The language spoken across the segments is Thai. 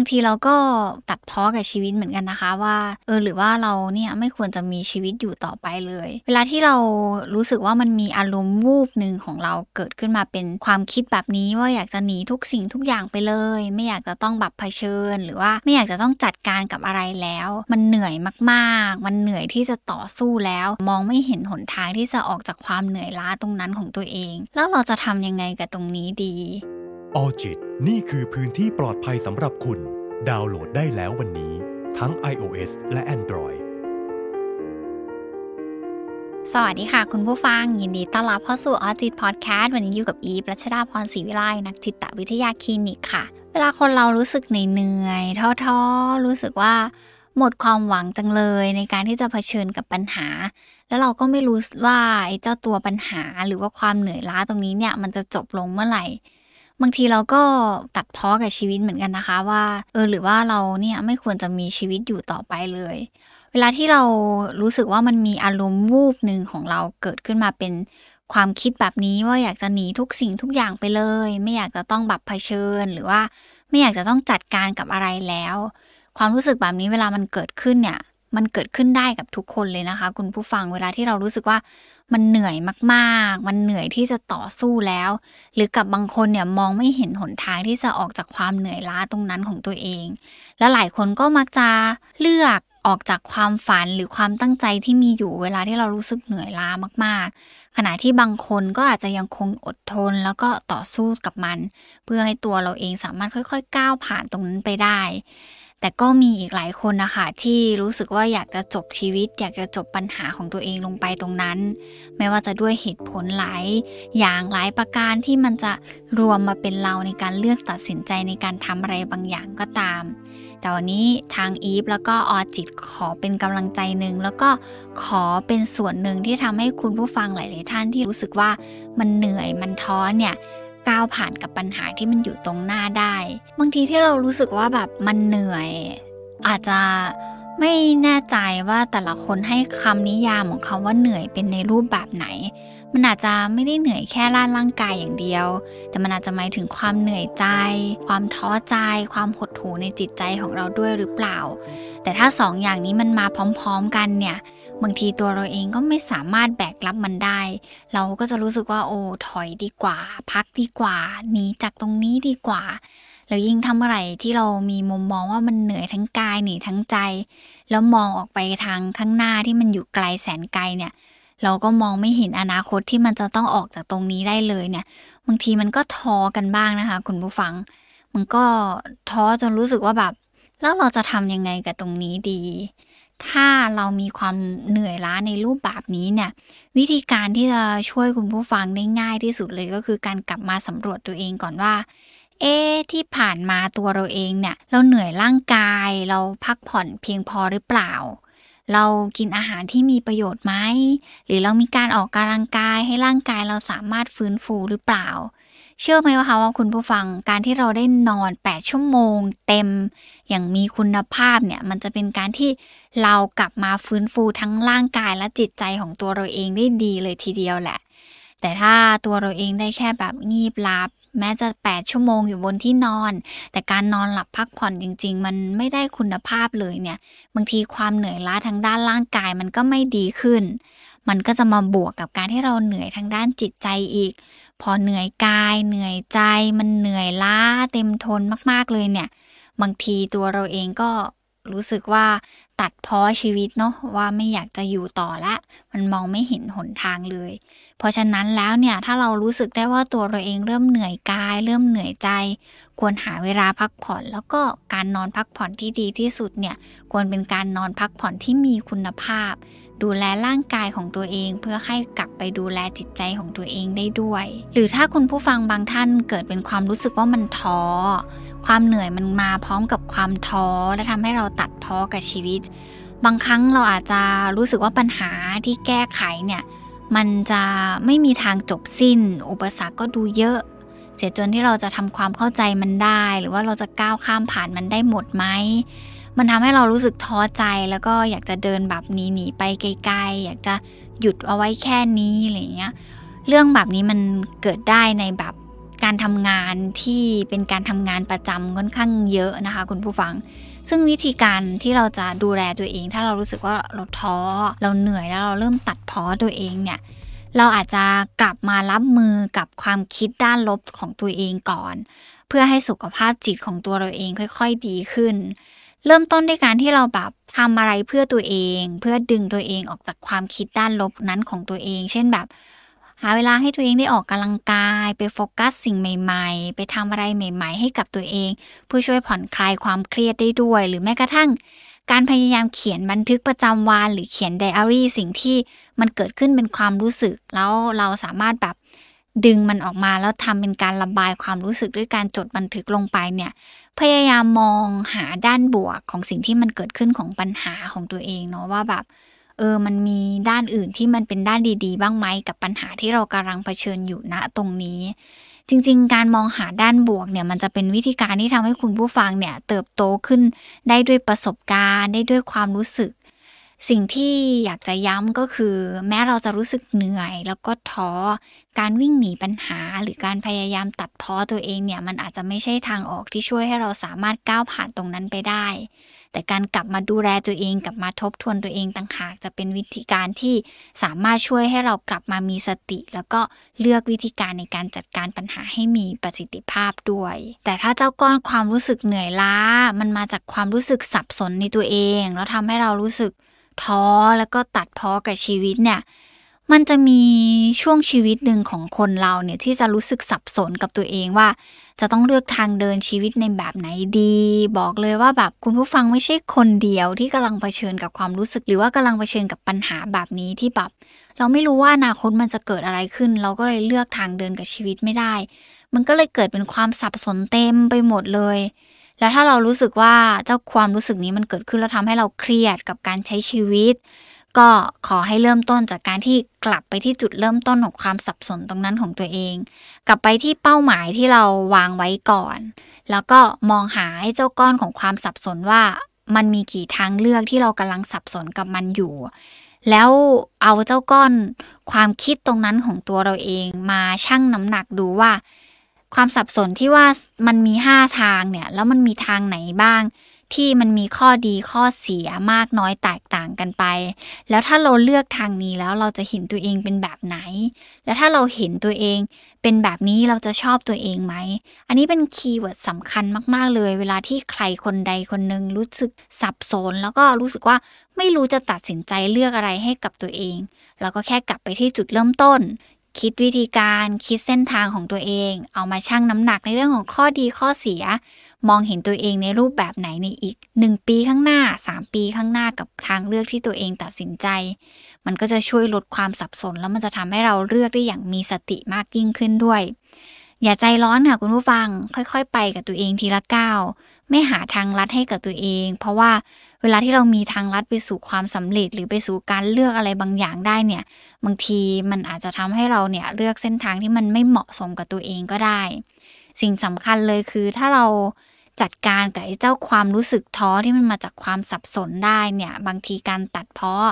บางทีเราก็ตัดพ้อกับชีวิตเหมือนกันนะคะ ว่าเออหรือว่าเราเนี่ยไม่ควรจะมีชีวิตอยู่ต่อไปเลย เวลาที่เรารู้สึกว่ามันมีอารมณ์วูบหนึ่งของเราเกิดขึ้นมาเป็นความคิดแบบนี้ว่าอยากจะหนีทุกสิ่งทุกอย่างไปเลย ไม่อยากจะต้องแบบเผชิญ หรือว่าไม่อยากจะต้องจัดการกับอะไรแล้ว มันเหนื่อยมากๆ มันเหนื่อยที่จะต่อสู้แล้ว มองไม่เห็นหนทางที่จะออกจากความเหนื่อยล้าตรงนั้นของตัวเอง แล้วเราจะทำยังไงกับตรงนี้ดีออจิต นี่คือพื้นที่ปลอดภัยสำหรับคุณ ดาวน์โหลดได้แล้ววันนี้ ทั้ง iOS และ Android สวัสดีค่ะ คุณผู้ฟัง ยินดีต้อนรับเข้าสู่ออจิตพอดแคสต์วันนี้อยู่กับอีฟรัชดาพรศรีวิไลนักจิตวิทยาคลินิกค่ะ เวลาคนเรารู้สึกเหนื่อยท้อๆ รู้สึกว่าหมดความหวังจังเลยในการที่จะเผชิญกับปัญหา แล้วเราก็ไม่รู้ว่าไอ้เจ้าตัวปัญหาหรือว่าความเหนื่อยล้าตรงนี้เนี่ยมันจะจบลงเมื่อไหร่ บางทีเราก็ตัดพ้อกับชีวิตเหมือนกันนะคะ ว่า เออหรือว่าเราเนี่ยไม่ควรจะมีชีวิตอยู่ต่อไปเลย เวลาที่เรารู้สึกว่ามันมีอารมณ์วูบหนึ่งของเราเกิดขึ้นมาเป็นความคิดแบบนี้ว่าอยากจะหนีทุกสิ่งทุกอย่างไปเลย ไม่อยากจะต้องแบบเผชิญ หรือว่าไม่อยากจะต้องจัดการกับอะไรแล้ว ความรู้สึกแบบนี้เวลามันเกิดขึ้นเนี่ย มันเกิดขึ้นได้กับทุกคนเลยนะคะ คุณผู้ฟังเวลาที่เรารู้สึกว่ามันเหนื่อยมากๆ มันเหนื่อยที่จะต่อสู้แล้ว หรือกับบางคนเนี่ยมองไม่เห็นหนทางที่จะออกจากความเหนื่อยล้าตรงนั้นของตัวเอง และหลายคนก็มักจะเลือกออกจากความฝันหรือความตั้งใจที่มีอยู่เวลาที่เรารู้สึกเหนื่อยล้ามากๆ ขณะที่บางคนก็อาจจะยังคงอดทน แล้วก็ต่อสู้กับมัน เพื่อให้ตัวเราเองสามารถค่อย ๆ ก้าวผ่านตรงนั้นไปได้ แต่ก็มีอีกหลายคนนะคะที่รู้สึกว่าอยากจะจบชีวิต อยากจะจบปัญหาของตัวเองลงไปตรงนั้น ไม่ว่าจะด้วยเหตุผลหลายอย่างหลายประการที่มันจะรวมมาเป็นเราในการเลือกตัดสินใจในการทำอะไรบางอย่างก็ตาม แต่วันนี้ทางอีฟแล้วก็ออจิตขอเป็นกำลังใจหนึ่งแล้วก็ขอเป็นส่วนหนึ่งที่ทำให้คุณผู้ฟังหลาย ๆ ท่านที่รู้สึกว่ามันเหนื่อยมันท้อเนี่ย ก้าวผ่านกับปัญหาที่มันอยู่ตรงหน้าได้ บางทีที่เรารู้สึกว่าแบบมันเหนื่อย อาจจะไม่แน่ใจว่าแต่ละคนให้คำนิยามของคาว่าเหนื่อยเป็นในรูปแบบไหน มันอาจจะไม่ได้เหนื่อยแค่ร่างร่างกายอย่างเดียว แต่มันอาจจะหมายถึงความเหนื่อยใจ ความท้อใจ ความหดหู่ในจิตใจของเราด้วยหรือเปล่า แต่ถ้าสองอย่างนี้มันมาพร้อม ๆ กันเนี่ย บางทีตัวเราเองก็ไม่สามารถแบกรับมันได้ เราก็จะรู้สึกว่าโอ้ถอยดีกว่า พักดีกว่าหนีจากตรงนี้ดีกว่าแล้วยิ่งทำอะไรที่เรามีมุมมองว่ามันเหนื่อยทั้งกายหนีทั้งใจ แล้วมองออกไปทางข้างหน้าที่มันอยู่ไกลแสนไกลเนี่ย เราก็มองไม่เห็นอนาคตที่มันจะต้องออกจากตรงนี้ได้เลยเนี่ย บางทีมันก็ท้อกันบ้างนะคะ คุณผู้ฟัง มันก็ท้อจนรู้สึกว่าแบบ แล้วเราจะทำยังไงกับตรงนี้ดี ถ้าเรามีความเหนื่อยล้าในรูปแบบนี้เนี่ยวิธีการที่จะช่วยคุณผู้ฟังได้ง่ายที่สุดเลยก็คือการกลับมาสำรวจตัวเองก่อนว่า เอ๊ที่ผ่านมาตัวเราเองเนี่ยเราเหนื่อยร่างกาย เราพักผ่อนเพียงพอหรือเปล่า เรากินอาหารที่มีประโยชน์ไหมหรือเรามีการออกกำลังกายให้ร่างกายเราสามารถฟื้นฟูหรือเปล่า เชื่อไหมว่าคะว่าคุณผู้ฟังการที่เราได้นอน 8 ชั่วโมง เต็ม อย่างมีคุณภาพเนี่ยมันจะเป็นการที่เรากลับมาฟื้นฟูทั้งร่างกายและจิตใจของตัวเราเองได้ดีเลยทีเดียวแหละ แต่ถ้าตัวเราเองได้แค่แบบงีบหลับแม้จะ 8 ชั่วโมงอยู่บนที่นอน แต่การนอนหลับพักผ่อนจริง ๆ มันไม่ได้คุณภาพเลยเนี่ย บางทีความเหนื่อยล้าทางด้านร่างกายมันก็ไม่ดีขึ้น มันก็จะมาบวกกับการที่เราเหนื่อยทางด้านจิตใจอีก พอเหนื่อยกายเหนื่อยใจมันเหนื่อยล้าเต็มทนมากๆเลยเนี่ย บางทีตัวเราเองก็ รู้สึกว่าตัดพ้อชีวิตเนาะว่าไม่อยากจะอยู่ต่อละ มันมองไม่เห็นหนทางเลย เพราะฉะนั้นแล้วเนี่ยถ้าเรารู้สึกได้ว่าตัวเราเองเริ่มเหนื่อยกาย เริ่มเหนื่อยใจ ควรหาเวลาพักผ่อน แล้วก็การนอนพักผ่อนที่ดีที่สุดเนี่ยควรเป็นการนอนพักผ่อนที่มีคุณภาพ ดูแลร่างกายของตัวเอง เพื่อให้กลับไปดูแลจิตใจของตัวเองได้ด้วย หรือถ้าคุณผู้ฟังบางท่านเกิดเป็นความรู้สึกว่ามันท้อ ความเหนื่อยมันมาพร้อมกับความท้อและทำให้เราตัดท้อกับชีวิต บางครั้งเราอาจจะรู้สึกว่าปัญหาที่แก้ไขเนี่ยมันจะไม่มีทางจบสิ้น อุปสรรคก็ดูเยอะ เสียจนที่เราจะทำความเข้าใจมันได้ หรือว่าเราจะก้าวข้ามผ่านมันได้หมดไหมมันทำให้เรารู้สึกท้อใจแล้วก็อยากจะเดินแบบหนีหนีไปไกลๆอยากจะหยุดเอาไว้แค่นี้อะไรเงี้ยเรื่องแบบนี้มันเกิดได้ในแบบ การทำงานที่เป็นการทำงานประจำค่อนข้างเยอะนะคะ คุณผู้ฟัง ซึ่งวิธีการที่เราจะดูแลตัวเอง ถ้าเรารู้สึกว่าเราท้อเราเหนื่อยแล้วเราเริ่มตัดพ้อตัวเองเนี่ยเราอาจจะกลับมารับมือกับความคิดด้านลบของตัวเองก่อน เพื่อให้สุขภาพจิตของตัวเราเองค่อย ๆ ดีขึ้น เริ่มต้นด้วยการที่เราแบบทำอะไรเพื่อตัวเอง เพื่อดึงตัวเองออกจากความคิดด้านลบนั้นของตัวเอง เช่นแบบ หาเวลาให้ตัวเองได้ออกกำลังกาย ไปโฟกัสสิ่งใหม่ ๆ ไปทำอะไรใหม่ ๆ ให้กับตัวเอง เพื่อช่วยผ่อนคลายความเครียดได้ด้วย หรือแม้กระทั่ง การพยายามเขียนบันทึกประจำวันหรือเขียนไดอารี่สิ่งที่มันเกิดขึ้นเป็นความรู้สึก แล้วเราสามารถแบบดึงมันออกมาแล้วทำเป็นการระบายความรู้สึกด้วยการจดบันทึกลงไปเนี่ย พยายามมองหาด้านบวกของสิ่งที่มันเกิดขึ้นของปัญหาของตัวเองเนาะว่าแบบ เออมันมีด้านอื่นที่มันเป็นด้านดี ๆ บ้างไหมกับปัญหาที่เรากำลังเผชิญอยู่ณตรงนี้ จริง ๆ การมองหาด้านบวกเนี่ยมันจะเป็นวิธีการที่ทำให้คุณผู้ฟังเนี่ยเติบโตขึ้นได้ด้วยประสบการณ์ได้ด้วยความรู้สึกสิ่งที่อยากจะย้ำก็คือ แม้เราจะรู้สึกเหนื่อย แล้วก็ท้อการวิ่งหนีปัญหา หรือการพยายามตัดพ้อตัวเองเนี่ย มันอาจจะไม่ใช่ทางออกที่ช่วยให้เราสามารถก้าวผ่านตรงนั้นไปได้ แต่การกลับมาดูแลตัวเองกลับมาทบทวนตัวเองต่างหาก จะเป็นวิธีการที่สามารถช่วยให้เรากลับมามีสติ แล้วก็เลือกวิธีการในการจัดการปัญหาให้มีประสิทธิภาพด้วย แต่ถ้าเจ้าก้อนความรู้สึกเหนื่อยล้า มันมาจากความรู้สึกสับสนในตัวเอง แล้วทำให้เรารู้สึกท้อแล้วก็ตัดพ้อกับชีวิตเนี่ย มันจะมีช่วงชีวิตหนึ่งของคนเราเนี่ยที่จะรู้สึกสับสนกับตัวเองว่า จะต้องเลือกทางเดินชีวิตในแบบไหนดี บอกเลยว่าแบบคุณผู้ฟังไม่ใช่คนเดียวที่กำลังเผชิญกับความรู้สึกหรือว่ากำลังเผชิญกับปัญหาแบบนี้ที่แบบเราไม่รู้ว่าอนาคตมันจะเกิดอะไรขึ้น เราก็เลยเลือกทางเดินกับชีวิตไม่ได้ มันก็เลยเกิดเป็นความสับสนเต็มไปหมดเลย แล้วถ้าเรารู้สึกว่าเจ้าความรู้สึกนี้มันเกิดขึ้นแล้วทำให้เราเครียดกับการใช้ชีวิต ก็ขอให้เริ่มต้นจากการที่กลับไปที่จุดเริ่มต้นของความสับสนตรงนั้นของตัวเอง กลับไปที่เป้าหมายที่เราวางไว้ก่อน แล้วก็มองหาให้เจ้าก้อนของความสับสนว่ามันมีกี่ทางเลือกที่เรากำลังสับสนกับมันอยู่ แล้วเอาเจ้าก้อนความคิดตรงนั้นของตัวเราเองมาชั่งน้ำหนักดูว่า ความสับสนที่ว่ามันมีห้าทางเนี่ย แล้วมันมีทางไหนบ้าง ที่มันมีข้อดีข้อเสียมากน้อยแตกต่างกันไป แล้วถ้าเราเลือกทางนี้แล้วเราจะเห็นตัวเองเป็นแบบไหน แล้วถ้าเราเห็นตัวเองเป็นแบบนี้เราจะชอบตัวเองไหม อันนี้เป็นคีย์เวิร์ดสำคัญมาก ๆ เลย เวลาที่ใครคนใดคนหนึ่งรู้สึกสับสน แล้วก็รู้สึกว่าไม่รู้จะตัดสินใจเลือกอะไรให้กับตัวเองเราก็แค่กลับไปที่จุดเริ่มต้นคิดวิธีการคิดเส้นทางของตัวเอง เอามาชั่งน้ำหนักในเรื่องของข้อดีข้อเสีย มองเห็นตัวเองในรูปแบบไหนในอีก 1 ปีข้างหน้า 3 ปีข้างหน้ากับทางเลือกที่ตัวเองตัดสินใจ มันก็จะช่วยลดความสับสน แล้วมันจะทำให้เราเลือกได้อย่างมีสติมากยิ่งขึ้นด้วย อย่าใจร้อนค่ะคุณผู้ฟัง ค่อยๆ ไปกับตัวเองทีละก้าวไม่หาทางลัดให้กับตัวเอง เพราะว่าเวลาที่เรามีทางลัดไปสู่ความสำเร็จ หรือไปสู่การเลือกอะไรบางอย่างได้เนี่ย บางทีมันอาจจะทำให้เราเนี่ยเลือกเส้นทางที่มันไม่เหมาะสมกับตัวเองก็ได้ สิ่งสำคัญเลยคือถ้าเรา จัดการกับไอ้เจ้าความรู้สึกท้อที่มันมาจากความสับสนได้เนี่ย บางทีการตัดเพาะ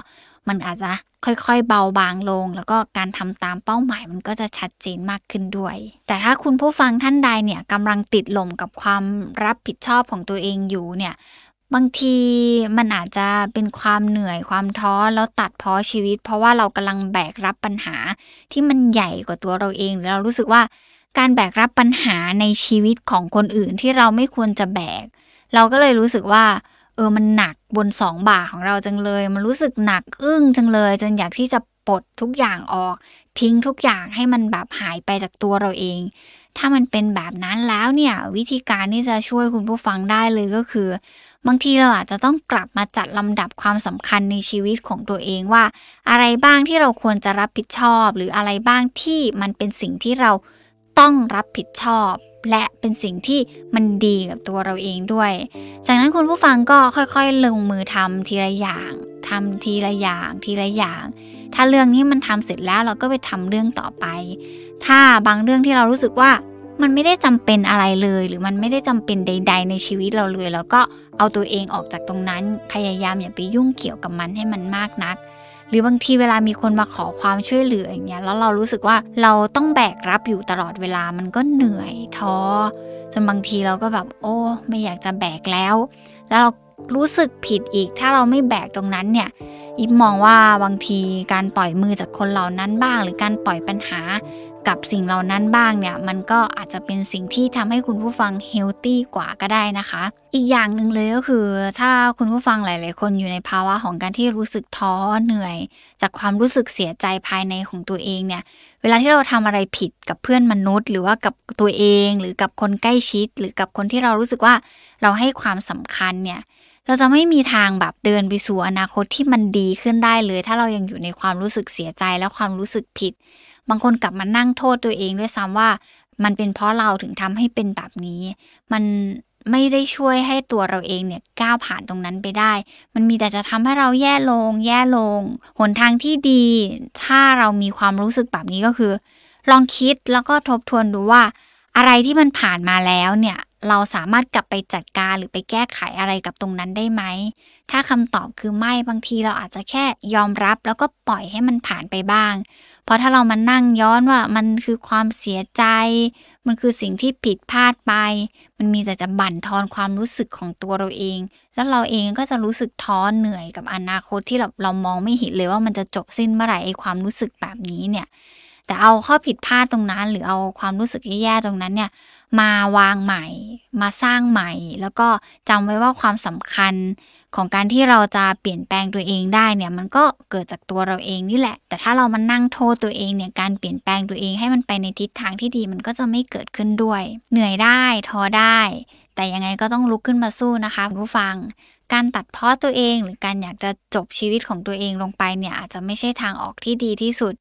มันอาจจะค่อยๆ เบาบางลง แล้วก็การทำตามเป้าหมายมันก็จะชัดเจนมากขึ้นด้วย แต่ถ้าคุณผู้ฟังท่านใดเนี่ยกำลังติดหล่มกับความรับผิดชอบของตัวเองอยู่เนี่ยบางทีมันอาจจะเป็นความเหนื่อยความท้อแล้วตัดพ้อชีวิต เพราะว่าเรากำลังแบกรับปัญหาที่มันใหญ่กว่าตัวเราเองหรือเรารู้สึกว่า การแบกรับปัญหาในชีวิตของคนอื่นที่เราไม่ควรจะแบก เราก็เลยรู้สึกว่า เออมันหนักบนสองบ่าของเราจังเลย มันรู้สึกหนักอึ้งจังเลย จนอยากที่จะปลดทุกอย่างออก ทิ้งทุกอย่างให้มันแบบหายไปจากตัวเราเอง ถ้ามันเป็นแบบนั้นแล้วเนี่ย วิธีการที่จะช่วยคุณผู้ฟังได้เลยก็คือบางทีเราอาจจะต้องกลับมาจัดลำดับความสำคัญในชีวิตของตัวเองว่า อะไรบ้างที่เราควรจะรับผิดชอบ หรืออะไรบ้างที่มันเป็นสิ่งที่เรา ต้องรับผิดชอบ และเป็นสิ่งที่มันดีกับตัวเราเองด้วย จากนั้นคุณผู้ฟังก็ค่อยๆ ลงมือทำทีละอย่างทำทีละอย่างทีละอย่าง ถ้าเรื่องนี้มันทำเสร็จแล้วเราก็ไปทำเรื่องต่อไป ถ้าบางเรื่องที่เรารู้สึกว่ามันไม่ได้จำเป็นอะไรเลย หรือมันไม่ได้จำเป็นใด ๆ ในชีวิตเราเลย แล้วก็เอาตัวเองออกจากตรงนั้น พยายามอย่าไปยุ่งเกี่ยวกับมันให้มันมากนัก หรือบางทีเวลามีคนมาขอความช่วยเหลืออย่างเงี้ยแล้วเรารู้สึกว่าเราต้องแบกรับอยู่ตลอดเวลามันก็เหนื่อยท้อจนบางทีเราก็แบบโอ้ไม่อยากจะแบกแล้ว แล้วเรารู้สึกผิดอีก ถ้าเราไม่แบกตรงนั้นเนี่ยอิฟมองว่าบางทีการปล่อยมือจากคนเหล่านั้นบ้าง หรือการปล่อยปัญหา กับสิ่งเหล่านั้นบ้างเนี่ย มันก็อาจจะเป็นสิ่งที่ทำให้คุณผู้ฟังเฮลตี้กว่าก็ได้นะคะ อีกอย่างหนึ่งเลยก็คือ ถ้าคุณผู้ฟังหลาย ๆ คนอยู่ในภาวะของการที่รู้สึกท้อเหนื่อย จากความรู้สึกเสียใจภายในของตัวเองเนี่ย เวลาที่เราทำอะไรผิดกับเพื่อนมนุษย์ หรือว่ากับตัวเอง หรือกับคนใกล้ชิด หรือกับคนที่เรารู้สึกว่าเราให้ความสำคัญเนี่ยเราจะไม่มีทางแบบเดินไปสู่อนาคตที่มันดีขึ้นได้เลย ถ้าเรายังอยู่ในความรู้สึกเสียใจและความรู้สึกผิด บางคนกลับมานั่งโทษตัวเองด้วยซ้ำว่า มันเป็นเพราะเราถึงทำให้เป็นแบบนี้ มันไม่ได้ช่วยให้ตัวเราเองเนี่ยก้าวผ่านตรงนั้นไปได้ มันมีแต่จะทำให้เราแย่ลง แย่ลง หนทางที่ดี ถ้าเรามีความรู้สึกแบบนี้ก็คือ ลองคิดแล้วก็ทบทวนดูว่า อะไรที่มันผ่านมาแล้วเนี่ย เราสามารถกลับไปจัดการหรือไปแก้ไขอะไรกับตรงนั้นได้ไหม ถ้าคำตอบคือไม่บางทีเราอาจจะแค่ยอมรับแล้วก็ปล่อยให้มันผ่านไปบ้าง เพราะถ้าเรามานั่งย้อนว่ามันคือความเสียใจ มันคือสิ่งที่ผิดพลาดไป มันมีแต่จะบั่นทอนความรู้สึกของตัวเราเอง แล้วเราเองก็จะรู้สึกท้อเหนื่อยกับอนาคตที่เราเรามองไม่เห็นเลยว่ามันจะจบสิ้นเมื่อไหร่ไอ้ความรู้สึกแบบนี้เนี่ยแต่เอาข้อผิดพลาดตรงนั้น หรือเอาความรู้สึกแย่ๆตรงนั้นเนี่ย มาวางใหม่ มาสร้างใหม่ แล้วก็จำไว้ว่าความสำคัญของการที่เราจะเปลี่ยนแปลงตัวเองได้เนี่ยมันก็เกิดจากตัวเราเองนี่แหละ แต่ถ้าเรามานั่งโทษตัวเองเนี่ยการเปลี่ยนแปลงตัวเองให้มันไปในทิศทางที่ดีมันก็จะไม่เกิดขึ้นด้วย เหนื่อยได้ท้อได้ แต่ยังไงก็ต้องลุกขึ้นมาสู้นะคะผู้ฟังการตัดพ้อตัวเองหรือการอยากจะจบชีวิตของตัวเองลงไปเนี่ยอาจจะไม่ใช่ทางออกที่ดีที่สุด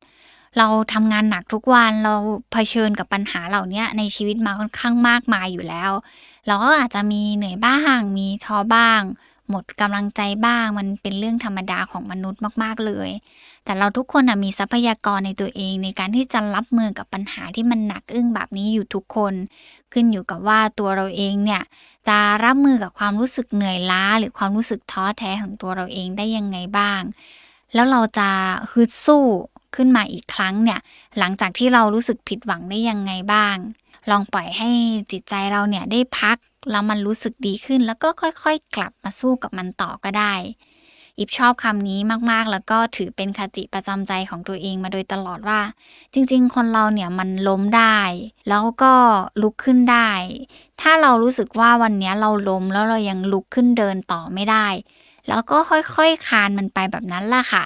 เราทำงานหนักทุกวันเราเผชิญกับปัญหาเหล่านี้ในชีวิตมาค่อนข้างมากมายอยู่แล้ว เราก็อาจจะมีเหนื่อยบ้าง มีท้อบ้าง หมดกำลังใจบ้าง มันเป็นเรื่องธรรมดาของมนุษย์มากๆเลย แต่เราทุกคนมีทรัพยากรในตัวเอง ในการที่จะรับมือกับปัญหาที่มันหนักอึ้งแบบนี้อยู่ทุกคน ขึ้นอยู่กับว่าตัวเราเองเนี่ยจะรับมือกับความรู้สึกเหนื่อยล้า หรือความรู้สึกท้อแท้ของตัวเราเองได้ยังไงบ้าง แล้วเราจะฮึดสู้ ขึ้นมาอีกครั้งเนี่ย หลังจากที่เรารู้สึกผิดหวังได้ยังไงบ้าง ลองปล่อยให้จิตใจเราเนี่ยได้พักแล้วมันรู้สึกดีขึ้น แล้วก็ค่อยๆ กลับมาสู้กับมันต่อก็ได้อิบชอบคำนี้มากๆ แล้วก็ถือเป็นคติประจำใจของตัวเองมาโดยตลอดว่า จริงๆ คนเราเนี่ยมันล้มได้ แล้วก็ลุกขึ้นได้ ถ้าเรารู้สึกว่าวันนี้เราล้มแล้วเรายังลุกขึ้นเดินต่อไม่ได้ แล้วก็ค่อยๆ คานมันไปแบบนั้นล่ะค่ะ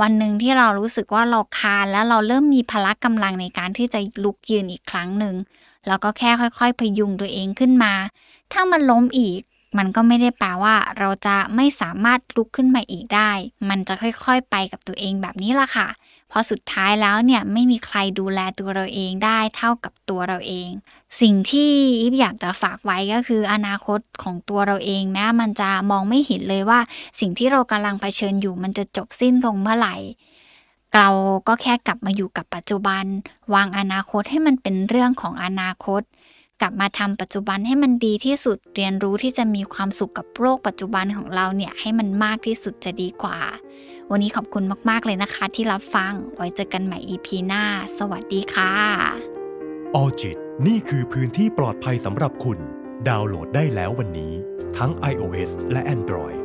วันหนึ่งที่เรารู้สึกว่าเราคานแล้วเราเริ่มมีพละกำลังในการที่จะลุกยืนอีกครั้งหนึ่งเราก็แค่ค่อย ๆ พยุงตัวเองขึ้นมา ถ้ามันล้มอีก มันก็ไม่ได้แปลว่า เราจะไม่สามารถลุกขึ้นมาอีกได้ มันจะค่อยๆไปกับตัวเองแบบนี้ล่ะค่ะ เพอสุดท้ายแล้วเนี่ยไม่มีใครดูแลตัวเราเองได้เท่ากับตัวเราเอง สิ่งที่อิฟอยากจะฝากไว้ก็คืออนาคตของตัวเราเองแม้มันจะมองไม่เห็นเลยว่า สิ่งที่เรากำลังเผชิญอยู่มันจะจบสิ้นลงเมื่อไหร่เราก็แค่กลับมาอยู่กับปัจจุบัน วางอนาคตให้มันเป็นเรื่องของอนาคต กลับมาทำปัจจุบันให้มันดีที่สุดเรียนรู้ที่จะมีความสุขกับโลกปัจจุบันของเราเนี่ยให้มันมากที่สุดจะดีกว่า วันนี้ขอบคุณมากๆเลยนะคะ ที่รับฟังไว้เจอกันใหม่ EP หน้า สวัสดีค่ะออจิตนี่คือพื้นที่ปลอดภัยสำหรับคุณ ดาวน์โหลดได้แล้ววันนี้ ทั้ง iOS และ Android